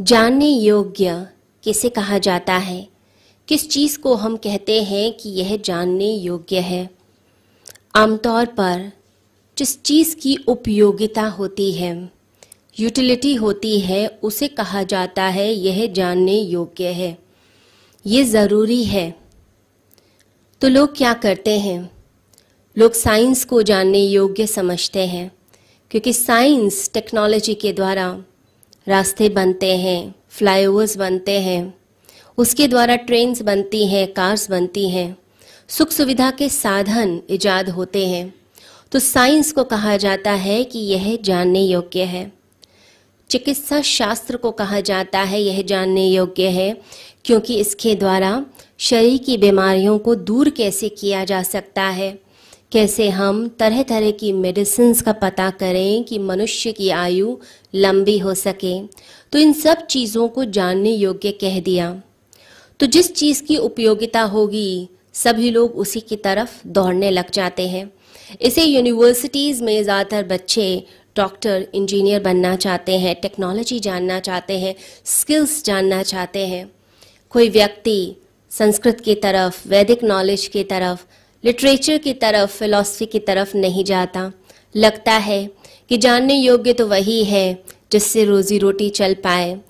जानने योग्य किसे कहा जाता है? किस चीज़ को हम कहते हैं कि यह जानने योग्य है? आमतौर पर जिस चीज़ की उपयोगिता होती है, यूटिलिटी होती है, उसे कहा जाता है, यह जानने योग्य है। ये ज़रूरी है। तो लोग क्या करते हैं? लोग साइंस को जानने योग्य समझते हैं, क्योंकि साइंस टेक्नोलॉजी के द्वारा रास्ते बनते हैं फ्लाईओवर्स बनते हैं, उसके द्वारा ट्रेन्स बनती हैं कार्स बनती हैं। सुख सुविधा के साधन इजाद होते हैं। तो साइंस को कहा जाता है कि यह जानने योग्य है। चिकित्सा शास्त्र को कहा जाता है यह जानने योग्य है, क्योंकि इसके द्वारा शरीर की बीमारियों को दूर कैसे किया जा सकता है? कैसे हम तरह तरह की मेडिसिन का पता करें कि मनुष्य की आयु लंबी हो सके। तो इन सब चीज़ों को जानने योग्य कह दिया। तो जिस चीज़ की उपयोगिता होगी, सभी लोग उसी की तरफ़ दौड़ने लग जाते हैं। इसे यूनिवर्सिटीज़ में ज़्यादातर बच्चे डॉक्टर इंजीनियर बनना चाहते हैं टेक्नोलॉजी जानना चाहते हैं स्किल्स जानना चाहते हैं। कोई व्यक्ति संस्कृत की तरफ़, वैदिक नॉलेज की तरफ़ लिटरेचर की तरफ़, फिलॉसफी की तरफ़ नहीं जाता। लगता है कि जानने योग्य तो वही है जिससे रोजी रोटी चल पाए।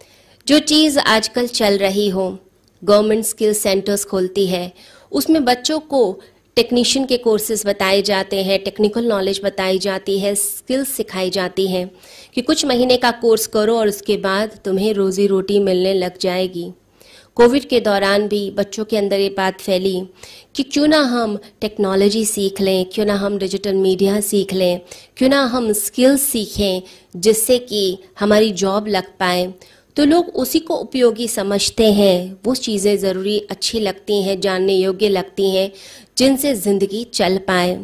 जो चीज़ आजकल चल रही हो, गवर्नमेंट स्किल सेंटर्स खोलती है, उसमें बच्चों को टेक्नीशियन के कोर्सेज बताए जाते हैं, टेक्निकल नॉलेज बताई जाती है, स्किल्स सिखाई जाती हैं कि कुछ महीने का कोर्स करो और उसके बाद तुम्हें रोज़ी रोटी मिलने लग जाएगी। कोविड के दौरान भी बच्चों के अंदर ये बात फैली कि क्यों ना हम टेक्नोलॉजी सीख लें, क्यों ना हम डिजिटल मीडिया सीख लें, क्यों ना हम स्किल्स सीखें जिससे कि हमारी जॉब लग पाए। तो लोग उसी को उपयोगी समझते हैं। वो चीज़ें ज़रूरी अच्छी लगती हैं, जानने योग्य लगती हैं, जिनसे ज़िंदगी चल पाए।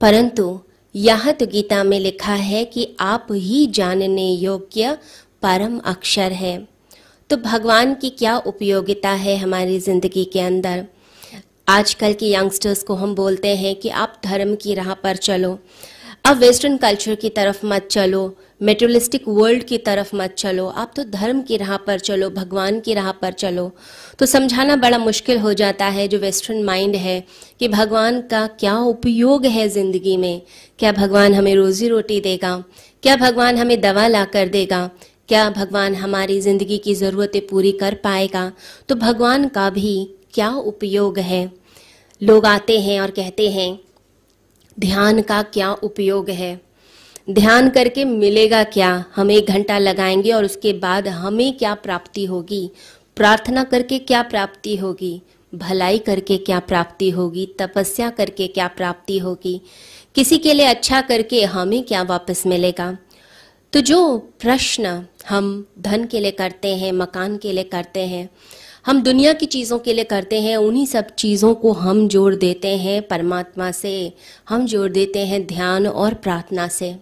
परंतु यह तो गीता में लिखा है कि आप ही जानने योग्य परम अक्षर है। तो भगवान की क्या उपयोगिता है हमारी ज़िंदगी के अंदर? आजकल के यंगस्टर्स को हम बोलते हैं कि आप धर्म की राह पर चलो। अब वेस्टर्न कल्चर की तरफ़ मत चलो। मेटेरियलिस्टिक वर्ल्ड की तरफ़ मत चलो। आप तो धर्म की राह पर चलो, भगवान की राह पर चलो। तो समझाना बड़ा मुश्किल हो जाता है जो वेस्टर्न माइंड है कि भगवान का क्या उपयोग है ज़िंदगी में? क्या भगवान हमें रोज़ी रोटी देगा? क्या भगवान हमें दवा ला कर देगा? क्या भगवान हमारी ज़िंदगी की ज़रूरतें पूरी कर पाएगा? तो भगवान का भी क्या उपयोग है? लोग आते हैं और कहते हैं, ध्यान का क्या उपयोग है? ध्यान करके मिलेगा क्या? हम एक घंटा लगाएँगे और उसके बाद हमें क्या प्राप्ति होगी? प्रार्थना करके क्या प्राप्ति होगी? भलाई करके क्या प्राप्ति होगी? तपस्या करके क्या प्राप्ति होगी? किसी के लिए अच्छा करके हमें क्या वापस मिलेगा? तो जो प्रश्न हम धन के लिए करते हैं, मकान के लिए करते हैं, हम दुनिया की चीज़ों के लिए करते हैं, उन्हीं सब चीज़ों को हम जोड़ देते हैं परमात्मा से, हम जोड़ देते हैं ध्यान और प्रार्थना से।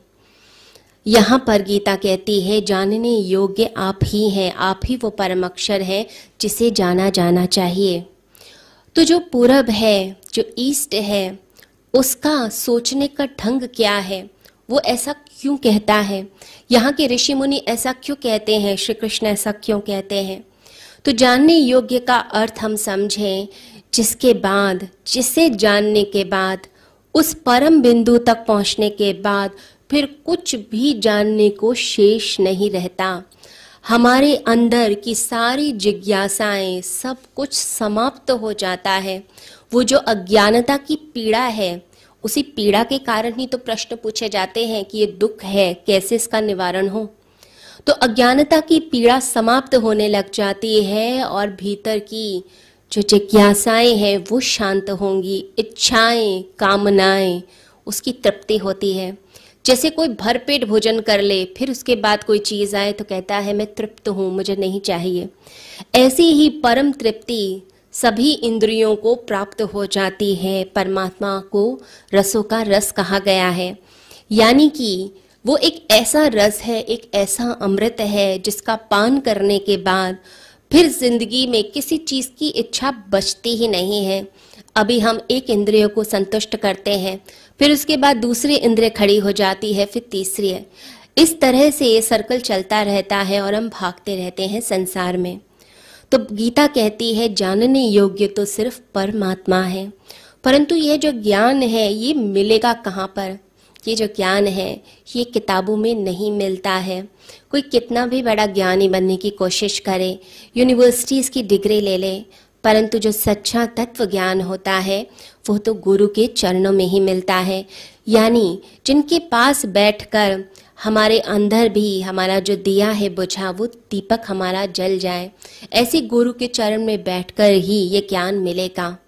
यहाँ पर गीता कहती है, जानने योग्य आप ही हैं, आप ही वो परम अक्षर है जिसे जाना जाना चाहिए। तो जो पूरब है, जो ईस्ट है, उसका सोचने का ढंग क्या है? वो ऐसा क्यों कहता है? यहाँ के ऋषि मुनि ऐसा क्यों कहते हैं? श्री कृष्ण ऐसा क्यों कहते हैं? तो जानने योग्य का अर्थ हम समझें, जिसके बाद, जिसे जानने के बाद, उस परम बिंदु तक पहुँचने के बाद फिर कुछ भी जानने को शेष नहीं रहता। हमारे अंदर की सारी जिज्ञासाएँ सब कुछ समाप्त हो जाता है। वो जो अज्ञानता की पीड़ा है उसी पीड़ा के कारण ही तो प्रश्न पूछे जाते हैं कि ये दुख है, कैसे इसका निवारण हो? तो अज्ञानता की पीड़ा समाप्त होने लग जाती है और भीतर की जो जिज्ञासाएँ हैं, वो शांत होंगी, इच्छाएँ, कामनाएँ, उसकी तृप्ति होती है। जैसे कोई भरपेट भोजन कर ले, फिर उसके बाद कोई चीज़ आए तो कहता है, मैं तृप्त हूँ, मुझे नहीं चाहिए। ऐसी ही परम तृप्ति सभी इंद्रियों को प्राप्त हो जाती है, परमात्मा को रसों का रस कहा गया है। यानी कि वो एक ऐसा रस है, एक ऐसा अमृत है, जिसका पान करने के बाद फिर ज़िंदगी में किसी चीज़ की इच्छा बचती ही नहीं है। अभी हम एक इंद्रिय को संतुष्ट करते हैं, फिर उसके बाद दूसरी इंद्रिय खड़ी हो जाती है, फिर तीसरी है। इस तरह से ये सर्कल चलता रहता है और हम भागते रहते हैं संसार में। तो गीता कहती है, जानने योग्य तो सिर्फ़ परमात्मा है। परंतु ये जो ज्ञान है, ये मिलेगा कहाँ पर? ये जो ज्ञान है, ये किताबों में नहीं मिलता है। कोई कितना भी बड़ा ज्ञानी बनने की कोशिश करे, यूनिवर्सिटीज़ की डिग्री ले ले, परंतु जो सच्चा तत्व ज्ञान होता है, वो तो गुरु के चरणों में ही मिलता है। यानी जिनके पास बैठकर हमारे अंदर भी, हमारा जो दिया है बुझा, वो दीपक हमारा जल जाए। ऐसे गुरु के चरण में बैठकर ही ये ज्ञान मिलेगा।